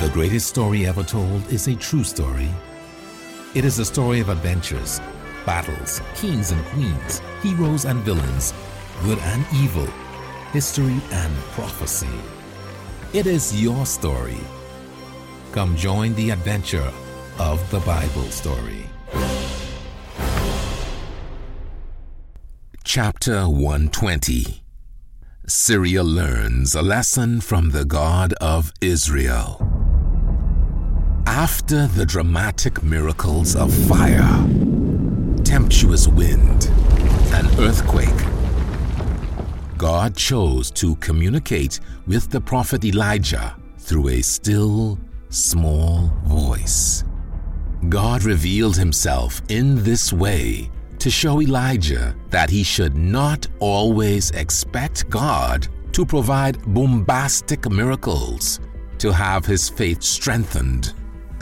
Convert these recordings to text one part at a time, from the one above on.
The greatest story ever told is a true story. It is a story of adventures, battles, kings and queens, heroes and villains, good and evil, history and prophecy. It is your story. Come join the adventure of the Bible story. Chapter 120 Syria learns a lesson from the God of Israel. After the dramatic miracles of fire, tempestuous wind, and earthquake, God chose to communicate with the prophet Elijah through a still, small voice. God revealed himself in this way to show Elijah that he should not always expect God to provide bombastic miracles to have his faith strengthened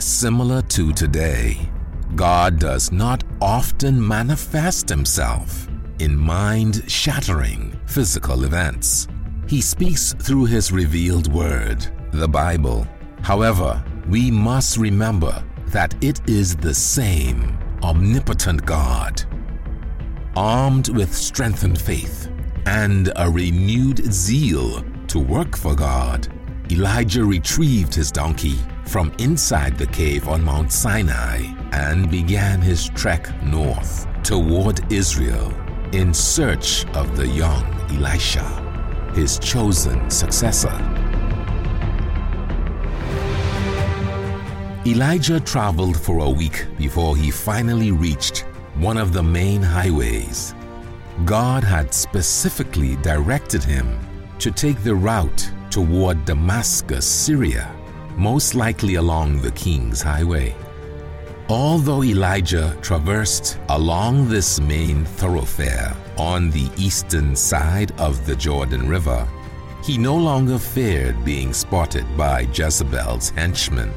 Similar to today, God does not often manifest himself in mind shattering physical events. He speaks through his revealed word, the Bible. However, we must remember that it is the same omnipotent God. Armed with strengthened faith and a renewed zeal to work for God, Elijah retrieved his donkey from inside the cave on Mount Sinai and began his trek north toward Israel in search of the young Elisha, his chosen successor. Elijah traveled for a week before he finally reached one of the main highways. God had specifically directed him to take the route toward Damascus, Syria most likely along the King's Highway. Although Elijah traversed along this main thoroughfare on the eastern side of the Jordan River, he no longer feared being spotted by Jezebel's henchmen.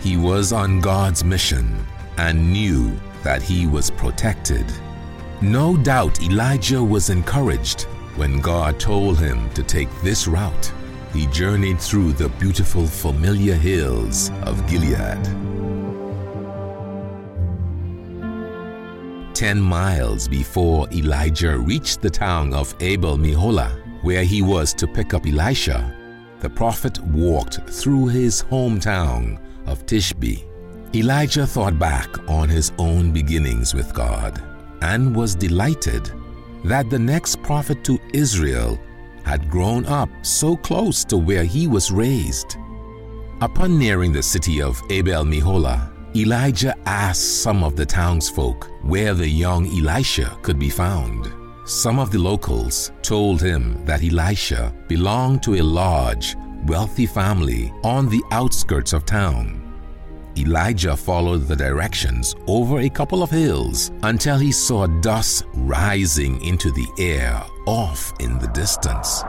He was on God's mission and knew that he was protected. No doubt Elijah was encouraged when God told him to take this route he journeyed through the beautiful familiar hills of Gilead. Ten miles before Elijah reached the town of Abel Meholah, where he was to pick up Elisha, the prophet walked through his hometown of Tishbe. Elijah thought back on his own beginnings with God and was delighted that the next prophet to Israel had grown up so close to where he was raised. Upon nearing the city of Abel Meholah, Elijah asked some of the townsfolk where the young Elisha could be found. Some of the locals told him that Elisha belonged to a large, wealthy family on the outskirts of town. Elijah followed the directions over a couple of hills until he saw dust rising into the air off in the distance.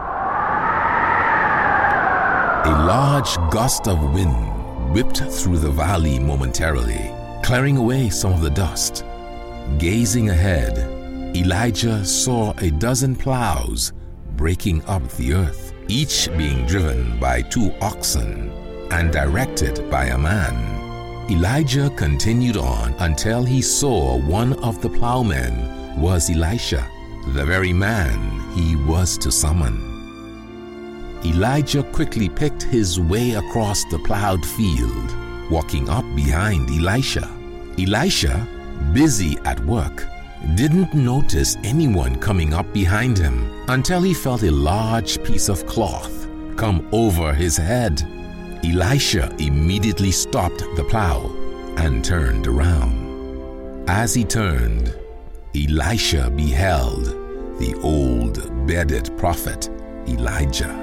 A large gust of wind whipped through the valley momentarily, clearing away some of the dust. Gazing ahead, Elijah saw a dozen plows breaking up the earth, each being driven by two oxen and directed by a man. Elijah continued on until he saw one of the plowmen was Elisha, the very man he was to summon. Elijah quickly picked his way across the plowed field, walking up behind Elisha. Elisha, busy at work, didn't notice anyone coming up behind him until he felt a large piece of cloth come over his head. Elisha immediately stopped the plow and turned around. As he turned, Elisha beheld the old bearded prophet Elijah.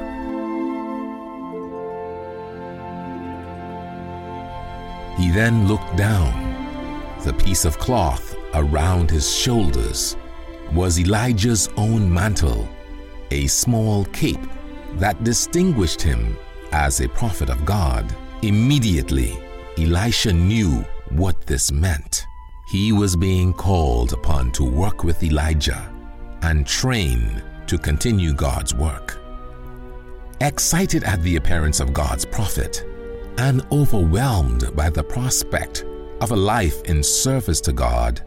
He then looked down. The piece of cloth around his shoulders was Elijah's own mantle, a small cape that distinguished him as a prophet of God. Immediately, Elisha knew what this meant. He was being called upon to work with Elijah and train to continue God's work. Excited at the appearance of God's prophet, and overwhelmed by the prospect of a life in service to God,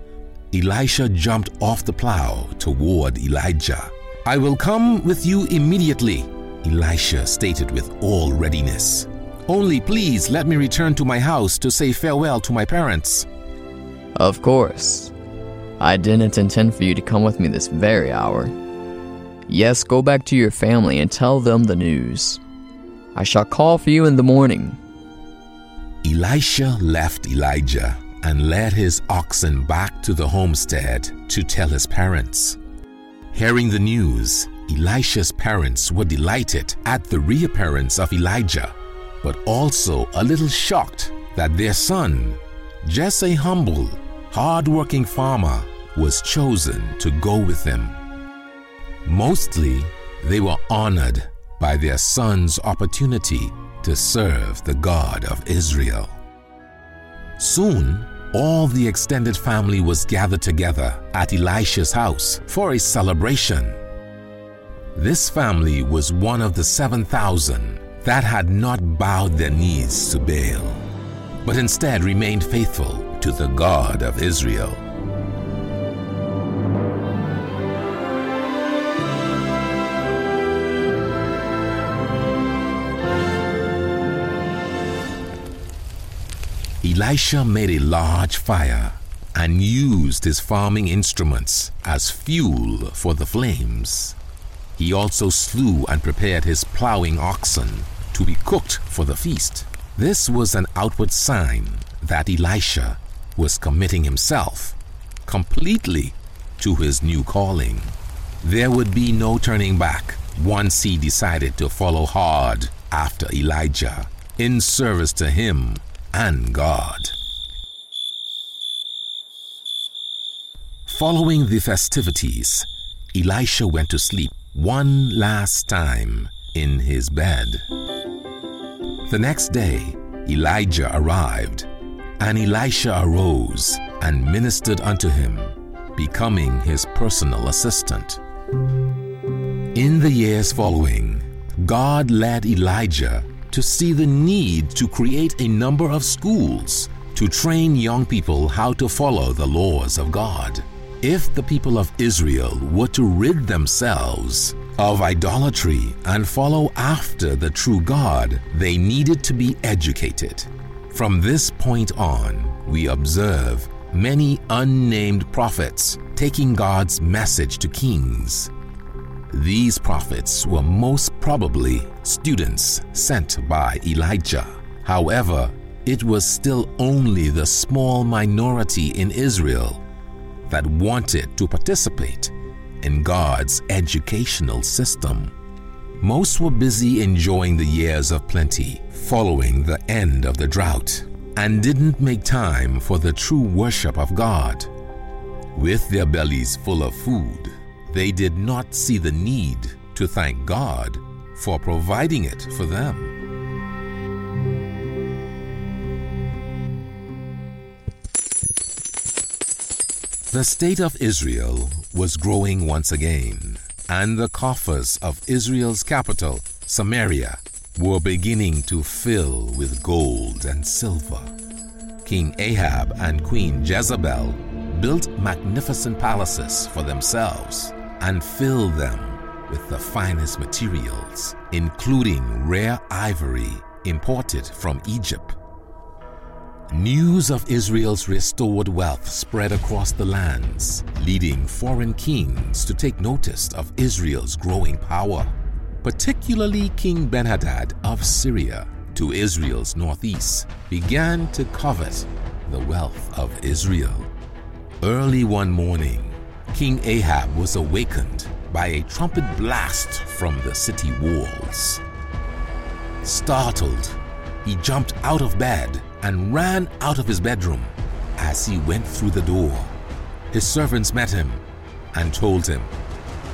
Elisha jumped off the plow toward Elijah. I will come with you immediately, Elisha stated with all readiness. Only please let me return to my house to say farewell to my parents. Of course. I didn't intend for you to come with me this very hour. Yes, go back to your family and tell them the news. I shall call for you in the morning. Elisha left Elijah and led his oxen back to the homestead to tell his parents. Hearing the news, Elisha's parents were delighted at the reappearance of Elijah, but also a little shocked that their son, just a humble, hard-working farmer, was chosen to go with them. Mostly, they were honored by their son's opportunity to serve the God of Israel. Soon, all the extended family was gathered together at Elisha's house for a celebration. This family was one of the 7,000 that had not bowed their knees to Baal, but instead remained faithful to the God of Israel. Elisha made a large fire and used his farming instruments as fuel for the flames. He also slew and prepared his plowing oxen to be cooked for the feast. This was an outward sign that Elisha was committing himself completely to his new calling. There would be no turning back once he decided to follow hard after Elijah in service to him and God. Following the festivities, Elisha went to sleep one last time in his bed. The next day, Elijah arrived, and Elisha arose and ministered unto him, becoming his personal assistant. In the years following, God led Elijah to see the need to create a number of schools to train young people how to follow the laws of God. If the people of Israel were to rid themselves of idolatry and follow after the true God, they needed to be educated. From this point on, we observe many unnamed prophets taking God's message to kings these prophets were most probably students sent by Elijah. However, it was still only the small minority in Israel that wanted to participate in God's educational system. Most were busy enjoying the years of plenty following the end of the drought and didn't make time for the true worship of God. With their bellies full of food, they did not see the need to thank God for providing it for them. The state of Israel was growing once again, and the coffers of Israel's capital, Samaria, were beginning to fill with gold and silver. King Ahab and Queen Jezebel built magnificent palaces for themselves and filled them with the finest materials, including rare ivory imported from Egypt. News of Israel's restored wealth spread across the lands, leading foreign kings to take notice of Israel's growing power, particularly King Benhadad of Syria, to Israel's northeast, began to covet the wealth of Israel. Early one morning, King Ahab was awakened by a trumpet blast from the city walls. Startled, he jumped out of bed and ran out of his bedroom. As he went through the door, his servants met him and told him,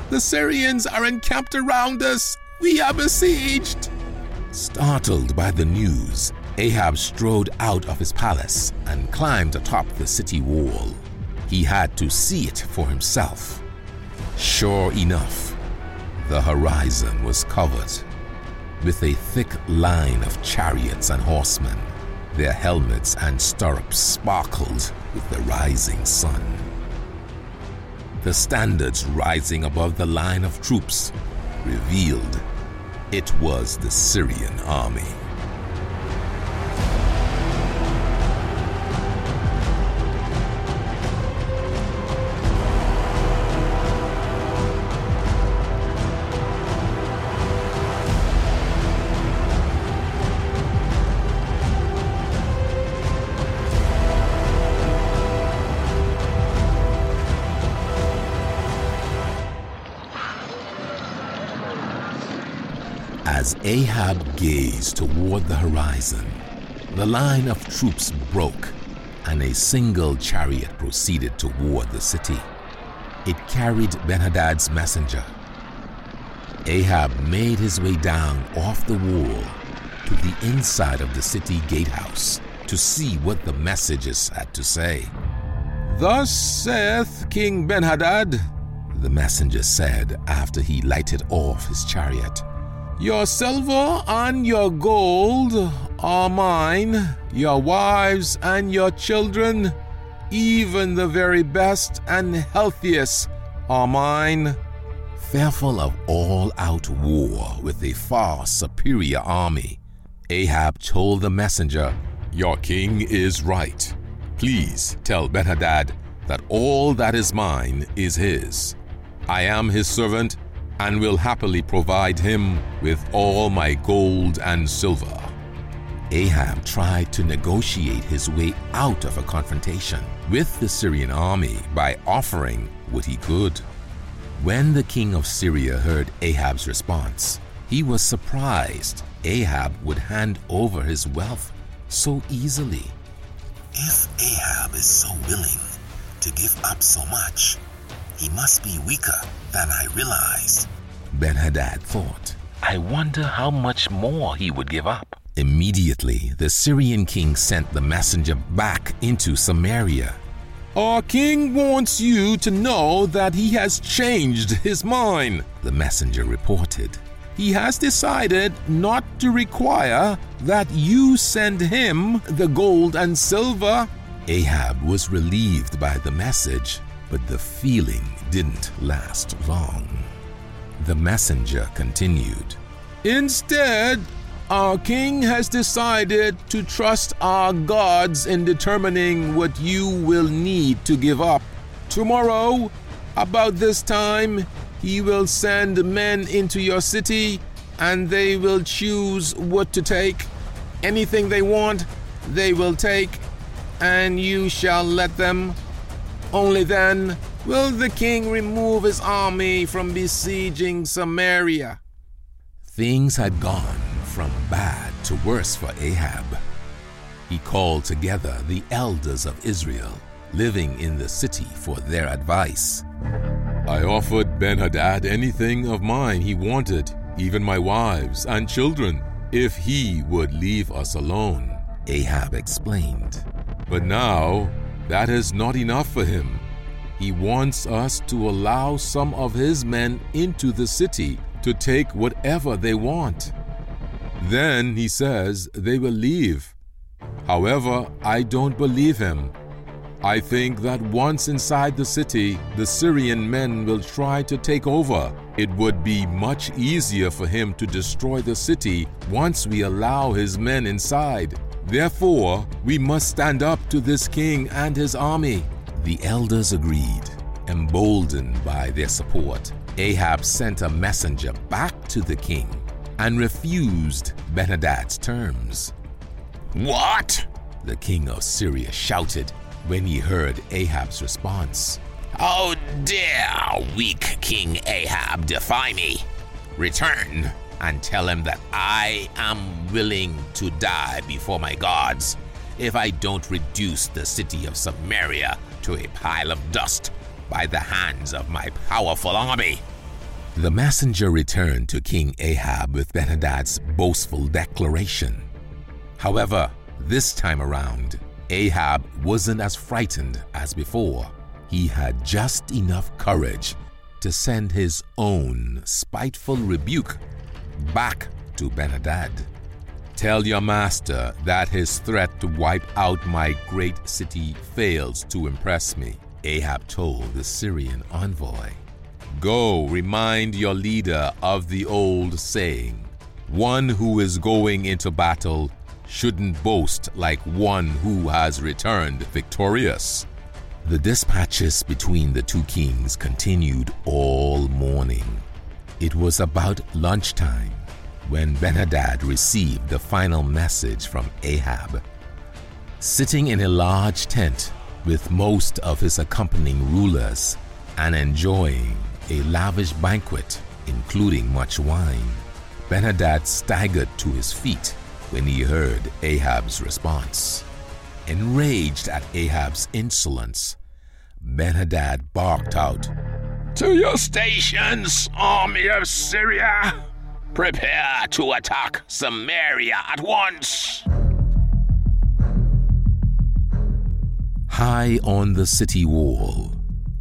The Syrians are encamped around us. We are besieged. Startled by the news, Ahab strode out of his palace and climbed atop the city wall. He had to see it for himself. Sure enough, the horizon was covered with a thick line of chariots and horsemen. Their helmets and stirrups sparkled with the rising sun. The standards rising above the line of troops revealed it was the Syrian army. Ahab gazed toward the horizon, the line of troops broke and a single chariot proceeded toward the city. It carried Benhadad's messenger. Ahab made his way down off the wall to the inside of the city gatehouse to see what the messages had to say. Thus saith King Benhadad, the messenger said after he lighted off his chariot. Your silver and your gold are mine, your wives and your children, even the very best and healthiest are mine. Fearful of all out war with a far superior army, Ahab told the messenger, Your king is right. Please tell Benhadad that all that is mine is his. I am his servant and will happily provide him with all my gold and silver. Ahab tried to negotiate his way out of a confrontation with the Syrian army by offering what he could. When the king of Syria heard Ahab's response, he was surprised Ahab would hand over his wealth so easily. If Ahab is so willing to give up so much, he must be weaker than I realized. Ben Hadad thought. I wonder how much more he would give up. Immediately, the Syrian king sent the messenger back into Samaria. Our king wants you to know that he has changed his mind, the messenger reported. He has decided not to require that you send him the gold and silver. Ahab was relieved by the message, but the feeling didn't last long. The messenger continued Instead, our king has decided to trust our gods in determining what you will need to give up. Tomorrow, about this time, he will send men into your city and they will choose what to take. Anything they want, they will take, and you shall let them. Only then will the king remove his army from besieging Samaria. Things had gone from bad to worse for Ahab. He called together the elders of Israel living in the city for their advice. I offered Ben Hadad anything of mine he wanted, even my wives and children, if he would leave us alone, Ahab explained. But now that is not enough for him. He wants us to allow some of his men into the city to take whatever they want. Then, he says, they will leave. However, I don't believe him. I think that once inside the city, the Syrian men will try to take over. It would be much easier for him to destroy the city once we allow his men inside. Therefore, we must stand up to this king and his army. The elders agreed, emboldened by their support. Ahab sent a messenger back to the king and refused Benhadad's terms. What? The king of Syria shouted when he heard Ahab's response. Oh dare weak King Ahab defy me? Return and tell him that I am willing to die before my gods if I don't reduce the city of Samaria to a pile of dust by the hands of my powerful army. The messenger returned to King Ahab with Benhadad's boastful declaration. However, this time around, Ahab wasn't as frightened as before. He had just enough courage to send his own spiteful rebuke back to Benhadad. Tell your master that his threat to wipe out my great city fails to impress me, Ahab told the Syrian envoy. Go remind your leader of the old saying one who is going into battle shouldn't boast like one who has returned victorious. The dispatches between the two kings continued all morning. It was about lunchtime when Benhadad received the final message from Ahab. Sitting in a large tent with most of his accompanying rulers and enjoying a lavish banquet, including much wine, Benhadad staggered to his feet when he heard Ahab's response. Enraged at Ahab's insolence, Benhadad barked out, To your stations, army of Syria! Prepare to attack Samaria at once! High on the city wall,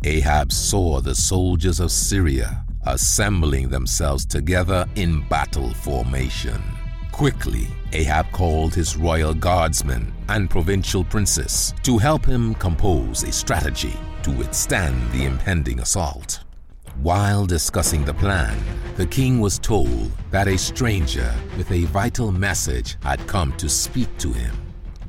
Ahab saw the soldiers of Syria assembling themselves together in battle formation. Quickly, Ahab called his royal guardsmen and provincial princes to help him compose a strategy to withstand the impending assault. While discussing the plan, the king was told that a stranger with a vital message had come to speak to him.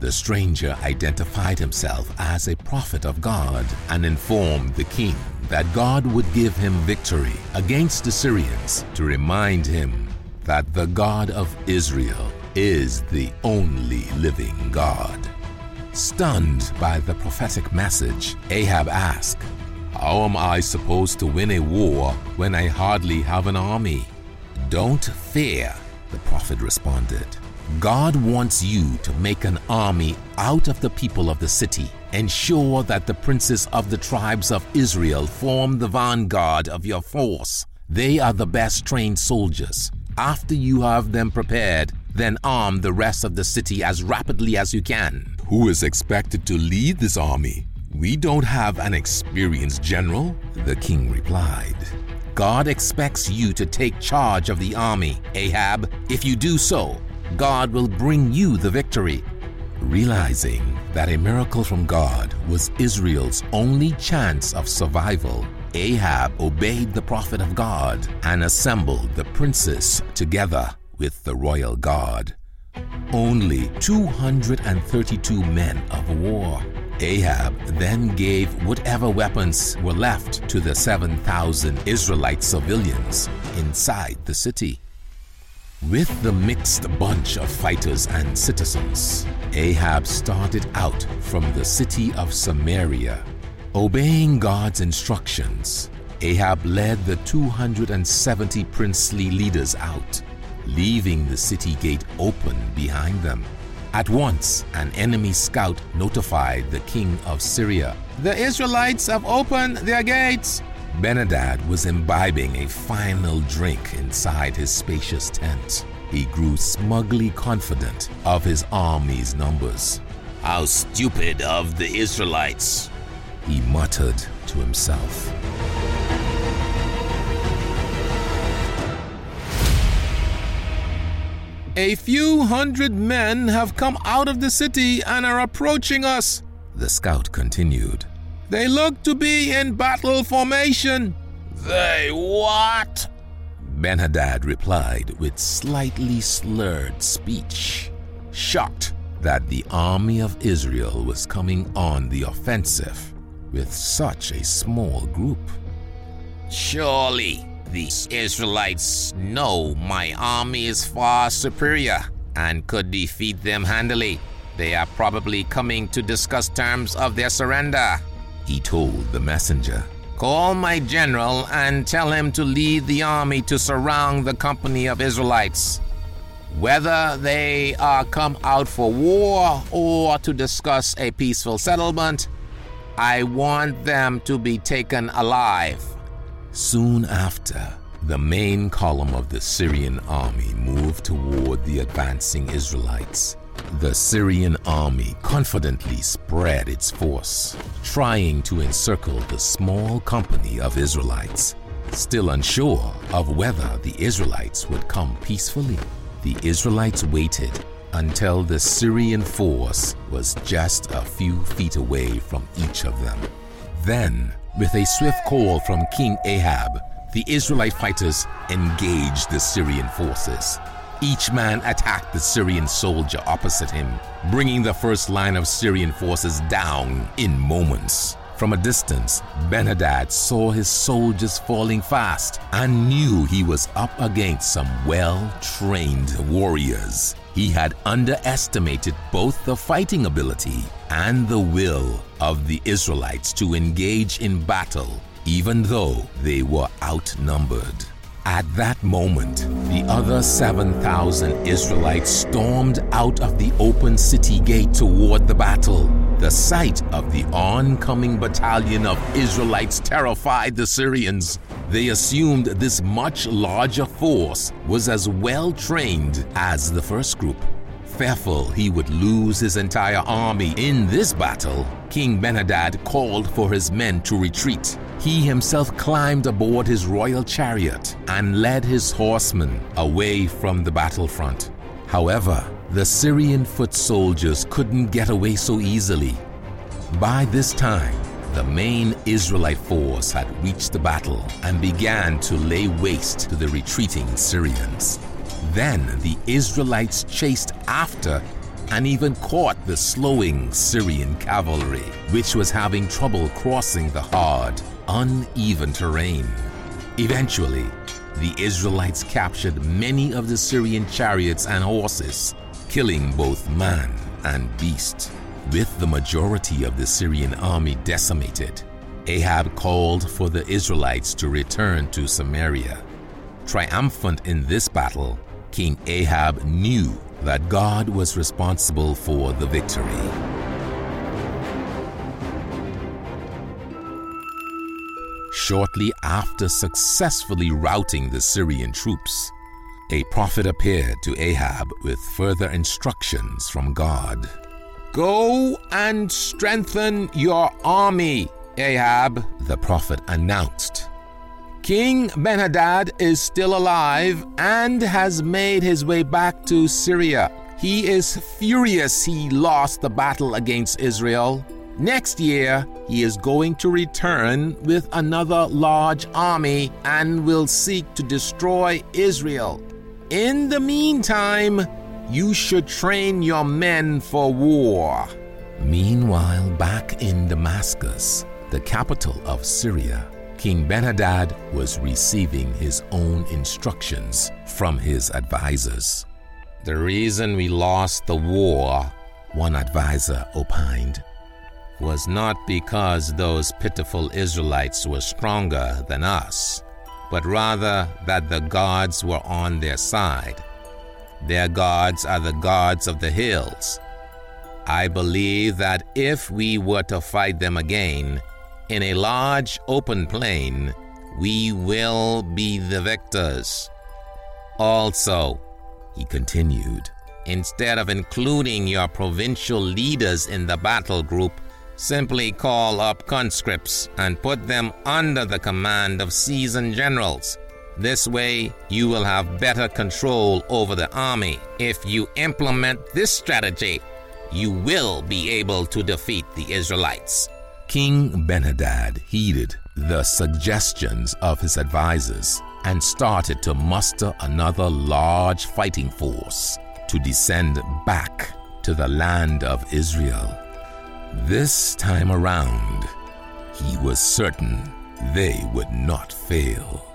The stranger identified himself as a prophet of God and informed the king that God would give him victory against the Syrians to remind him that the God of Israel is the only living God. Stunned by the prophetic message, Ahab asked, How am I supposed to win a war when I hardly have an army? Don't fear, the prophet responded. God wants you to make an army out of the people of the city. Ensure that the princes of the tribes of Israel form the vanguard of your force. They are the best trained soldiers. After you have them prepared, then arm the rest of the city as rapidly as you can. Who is expected to lead this army? We don't have an experienced general, the king replied. God expects you to take charge of the army, Ahab. If you do so, God will bring you the victory. Realizing that a miracle from God was Israel's only chance of survival, Ahab obeyed the prophet of God and assembled the princes together with the royal guard. Only 232 men of war. Ahab then gave whatever weapons were left to the 7,000 Israelite civilians inside the city. With the mixed bunch of fighters and citizens, Ahab started out from the city of Samaria. Obeying God's instructions, Ahab led the 270 princely leaders out, leaving the city gate open behind them. At once, an enemy scout notified the king of Syria The Israelites have opened their gates. Benhadad was imbibing a final drink inside his spacious tent. He grew smugly confident of his army's numbers. How stupid of the Israelites! He muttered to himself. A few hundred men have come out of the city and are approaching us, the scout continued. They look to be in battle formation. They what? Benhadad replied with slightly slurred speech, shocked that the army of Israel was coming on the offensive with such a small group. Surely these Israelites know my army is far superior and could defeat them handily. They are probably coming to discuss terms of their surrender, he told the messenger. Call my general and tell him to lead the army to surround the company of Israelites. Whether they are come out for war or to discuss a peaceful settlement, I want them to be taken alive. Soon after, the main column of the Syrian army moved toward the advancing Israelites. The Syrian army confidently spread its force, trying to encircle the small company of Israelites. Still unsure of whether the Israelites would come peacefully, the Israelites waited until the Syrian force was just a few feet away from each of them. Then, with a swift call from King Ahab, the Israelite fighters engaged the Syrian forces. Each man attacked the Syrian soldier opposite him, bringing the first line of Syrian forces down in moments. From a distance, Benhadad saw his soldiers falling fast and knew he was up against some well trained warriors. He had underestimated both the fighting ability and the will of the Israelites to engage in battle, even though they were outnumbered. At that moment, the other 7,000 Israelites stormed out of the open city gate toward the battle. The sight of the oncoming battalion of Israelites terrified the Syrians. They assumed this much larger force was as well trained as the first group. Fearful he would lose his entire army in this battle, King Benhadad called for his men to retreat. He himself climbed aboard his royal chariot and led his horsemen away from the battlefront. However, the Syrian foot soldiers couldn't get away so easily. By this time, the main Israelite force had reached the battle and began to lay waste to the retreating Syrians. Then the Israelites chased after and even caught the slowing Syrian cavalry, which was having trouble crossing the hard, uneven terrain. Eventually, the Israelites captured many of the Syrian chariots and horses, killing both man and beast. With the majority of the Syrian army decimated, Ahab called for the Israelites to return to Samaria. Triumphant in this battle, King Ahab knew that God was responsible for the victory. Shortly after successfully routing the Syrian troops, a prophet appeared to Ahab with further instructions from God. Go and strengthen your army, Ahab, the prophet announced. King Benhadad is still alive and has made his way back to Syria. He is furious he lost the battle against Israel. Next year, he is going to return with another large army and will seek to destroy Israel. In the meantime, you should train your men for war. Meanwhile, back in Damascus, the capital of Syria, King Benhadad was receiving his own instructions from his advisors. The reason we lost the war, one advisor opined, was not because those pitiful Israelites were stronger than us, but rather that the gods were on their side. Their gods are the gods of the hills. I believe that if we were to fight them again, in a large open plain, we will be the victors. Also, he continued, instead of including your provincial leaders in the battle group, simply call up conscripts and put them under the command of seasoned generals. This way, you will have better control over the army. If you implement this strategy, you will be able to defeat the Israelites. King Benhadad heeded the suggestions of his advisers and started to muster another large fighting force to descend back to the land of Israel. This time around, he was certain they would not fail.